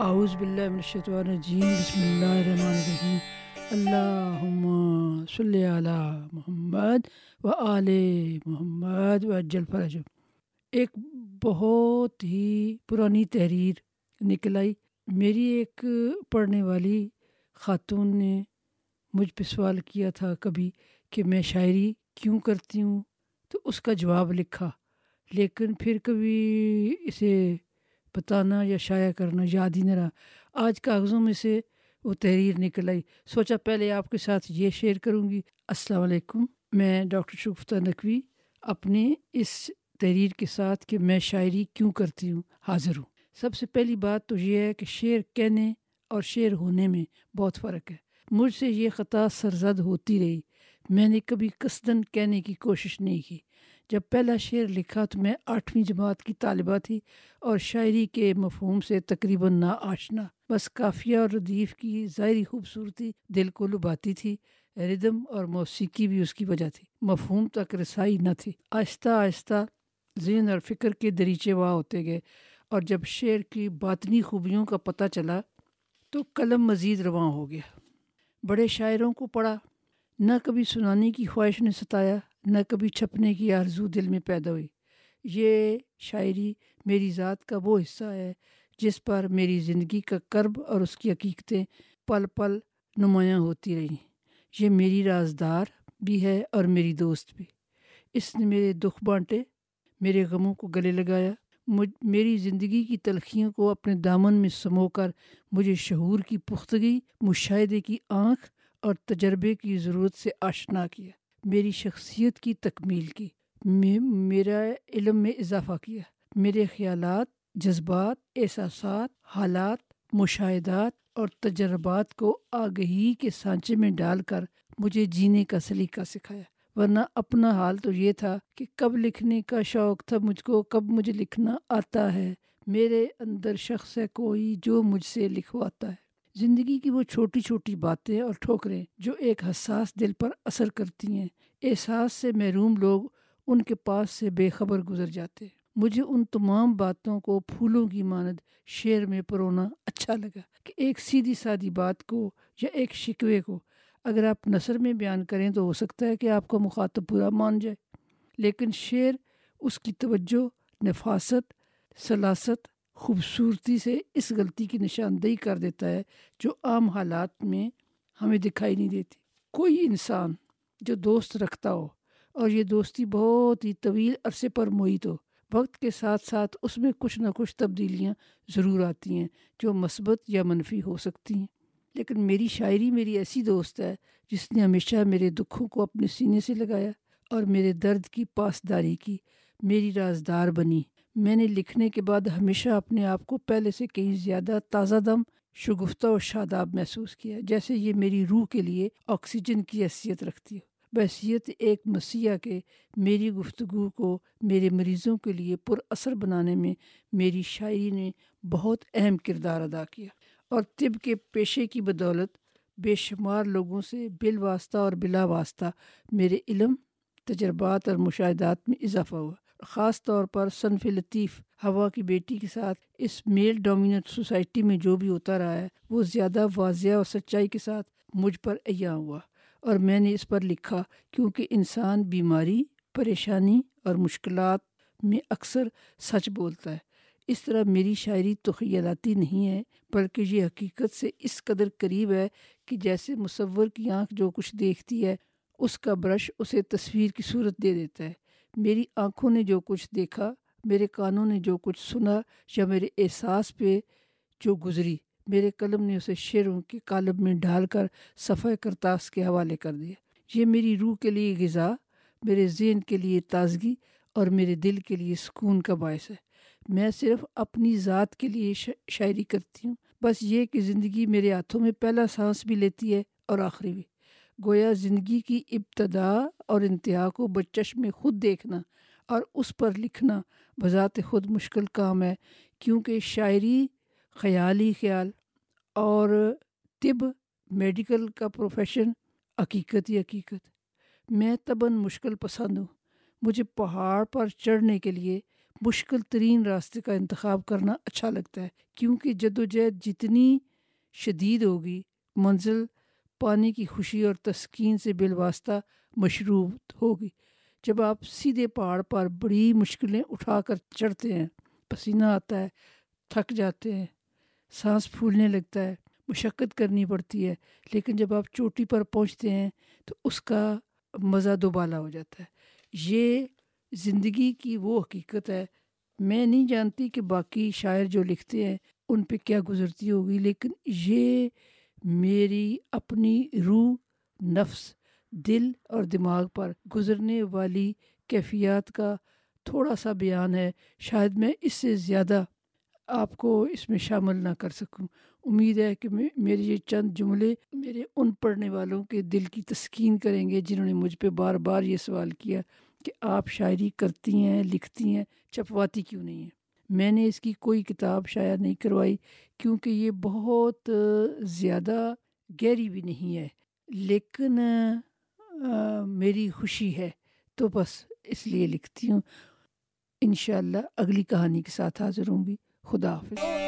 اعوذ باللہ من الشیطان الرجیم، بسم اللہ الرحمن الرحیم۔ اللہم صلی علی محمد و آل محمد و اجل فرجم ایک بہت ہی پرانی تحریر نکل آئی۔ میری ایک پڑھنے والی خاتون نے مجھ پہ سوال کیا تھا کبھی کہ میں شاعری کیوں کرتی ہوں؟ تو اس کا جواب لکھا، لیکن پھر کبھی اسے بتانا یا شائع کرنا، یاد ہی نہ رہا۔ آج کاغذوں میں سے وہ تحریر نکل آئی۔ سوچا پہلے آپ کے ساتھ یہ شیئر کروں گی۔ السلام علیکم۔ میں ڈاکٹر شگفتہ نقوی اپنے اس تحریر کے ساتھ کہ میں شاعری کیوں کرتی ہوں حاضر ہوں۔ سب سے پہلی بات تو یہ ہے کہ شعر کہنے اور شعر ہونے میں بہت فرق ہے۔ مجھ سے یہ خطا سرزد ہوتی رہی۔ میں نے کبھی قصدن کہنے کی کوشش نہیں کی۔ جب پہلا شعر لکھا تو میں آٹھویں جماعت کی طالبہ تھی اور شاعری کے مفہوم سے تقریباً نا آشنا۔ بس کافیہ اور ردیف کی ظاہری خوبصورتی دل کو لباتی تھی ردم اور موسیقی بھی اس کی وجہ تھی۔ مفہوم تک رسائی نہ تھی۔ آہستہ آہستہ ذہن اور فکر کے دریچے واہ ہوتے گئے اور جب شعر کی باطنی خوبیوں کا پتہ چلا تو قلم مزید رواں ہو گیا۔ بڑے شاعروں کو پڑھا، نہ کبھی سنانے کی خواہش نے ستایا نہ کبھی چھپنے کی آرزو دل میں پیدا ہوئی۔ یہ شاعری میری ذات کا وہ حصہ ہے جس پر میری زندگی کا کرب اور اس کی حقیقتیں پل پل نمایاں ہوتی رہیں۔ یہ میری رازدار بھی ہے اور میری دوست بھی۔ اس نے میرے دکھ بانٹے، میرے غموں کو گلے لگایا، مجھ، میری زندگی کی تلخیوں کو اپنے دامن میں سمو کر مجھے شعور کی پختگی، مشاہدے کی آنکھ اور تجربے کی ضرورت سے آشنا کیا۔ میری شخصیت کی تکمیل کی۔ میرا علم میں اضافہ کیا۔ میرے خیالات، جذبات، احساسات، حالات، مشاہدات اور تجربات کو آگہی کے سانچے میں ڈال کر مجھے جینے کا سلیقہ سکھایا۔ ورنہ اپنا حال تو یہ تھا کہ کب لکھنے کا شوق تھا مجھ کو، کب مجھے لکھنا آتا ہے۔ میرے اندر شخص ہے کوئی جو مجھ سے لکھواتا ہے۔ زندگی کی وہ چھوٹی چھوٹی باتیں اور ٹھوکریں جو ایک حساس دل پر اثر کرتی ہیں، احساس سے محروم لوگ ان کے پاس سے بے خبر گزر جاتے مجھے ان تمام باتوں کو پھولوں کی ماند شعر میں پرونا اچھا لگا کہ ایک سیدھی سادی بات کو یا ایک شکوے کو اگر آپ نثر میں بیان کریں تو ہو سکتا ہے کہ آپ کا مخاطب پورا مان جائے۔ لیکن شعر، اس کی توجہ، نفاست، سلاست خوبصورتی سے اس غلطی کی نشاندہی کر دیتا ہے جو عام حالات میں ہمیں دکھائی نہیں دیتی۔ کوئی انسان جو دوست رکھتا ہو اور یہ دوستی بہت ہی طویل عرصے پر محیط ہو، وقت کے ساتھ ساتھ اس میں کچھ نہ کچھ تبدیلیاں ضرور آتی ہیں جو مثبت یا منفی ہو سکتی ہیں۔ لیکن میری شاعری میری ایسی دوست ہے جس نے ہمیشہ میرے دکھوں کو اپنے سینے سے لگایا اور میرے درد کی پاسداری کی میری رازدار بنی۔ میں نے لکھنے کے بعد ہمیشہ اپنے آپ کو پہلے سے کہیں زیادہ تازہ دم، شگفتہ اور شاداب محسوس کیا، جیسے یہ میری روح کے لیے آکسیجن کی حیثیت رکھتی ہو۔ بحثیت ایک مسیح کے میری گفتگو کو میرے مریضوں کے لیے پر اثر بنانے میں میری شاعری نے بہت اہم کردار ادا کیا۔ اور طب کے پیشے کی بدولت، بے شمار لوگوں سے بال واسطہ اور بلا واسطہ میرے علم، تجربات اور مشاہدات میں اضافہ ہوا۔ خاص طور پر صنف لطیف ہوا کی بیٹی کے ساتھ، اس میل ڈومیننٹ سوسائٹی میں جو بھی ہوتا رہا ہے، وہ زیادہ واضح اور سچائی کے ساتھ مجھ پر ایا ہوا اور میں نے اس پر لکھا کیونکہ انسان بیماری، پریشانی اور مشکلات میں اکثر سچ بولتا ہے۔ اس طرح میری شاعری تو خیالاتی نہیں ہے، بلکہ یہ حقیقت سے اس قدر قریب ہے کہ جیسے مصور کی آنکھ جو کچھ دیکھتی ہے، اس کا برش اسے تصویر کی صورت دے دیتا ہے۔ میری آنکھوں نے جو کچھ دیکھا، میرے کانوں نے جو کچھ سنا یا میرے احساس پہ جو گزری، میرے قلم نے اسے شعروں کے کالب میں ڈال کر صفحہ کرتاس کے حوالے کر دیا۔ یہ میری روح کے لیے غذا، میرے ذہن کے لیے تازگی اور میرے دل کے لیے سکون کا باعث ہے۔ میں صرف اپنی ذات کے لیے شاعری کرتی ہوں۔ بس یہ کہ زندگی میرے ہاتھوں میں پہلا سانس بھی لیتی ہے اور آخری بھی۔ گویا زندگی کی ابتدا اور انتہا کو بچش میں خود دیکھنا اور اس پر لکھنا بذات خود مشکل کام ہے، کیونکہ شاعری خیالی خیال اور طب میڈیکل کا پروفیشن حقیقت ہی حقیقت۔ میں تباً مشکل پسند ہوں۔ مجھے پہاڑ پر چڑھنے کے لیے مشکل ترین راستے کا انتخاب کرنا اچھا لگتا ہے، کیونکہ جد و جہد جتنی شدید ہوگی، منزل پانی کی خوشی اور تسکین سے بالواسطہ مشروب ہوگی۔ جب آپ سیدھے پہاڑ پر بڑی مشکلیں اٹھا کر چڑھتے ہیں، پسینہ آتا ہے، تھک جاتے ہیں، سانس پھولنے لگتا ہے، مشقت کرنی پڑتی ہے، لیکن جب آپ چوٹی پر پہنچتے ہیں تو اس کا مزہ دوبالا ہو جاتا ہے۔ یہ زندگی کی وہ حقیقت ہے، میں نہیں جانتی کہ باقی شاعر جو لکھتے ہیں ان پہ کیا گزرتی ہوگی، لیکن یہ میری اپنی روح، نفس، دل اور دماغ پر گزرنے والی کیفیات کا تھوڑا سا بیان ہے۔ شاید میں اس سے زیادہ آپ کو اس میں شامل نہ کر سکوں۔ امید ہے کہ میرے یہ چند جملے میرے ان پڑھنے والوں کے دل کی تسکین کریں گے جنہوں نے مجھ پہ بار بار یہ سوال کیا کہ آپ شاعری کرتی ہیں، لکھتی ہیں، چھپواتی کیوں نہیں ہیں؟ میں نے اس کی کوئی کتاب شائع نہیں کروائی کیونکہ یہ بہت زیادہ گہری بھی نہیں ہے۔ لیکن میری خوشی ہے۔ تو بس اس لیے لکھتی ہوں۔ انشاءاللہ اگلی کہانی کے ساتھ حاضر ہوں گی۔ خدا حافظ۔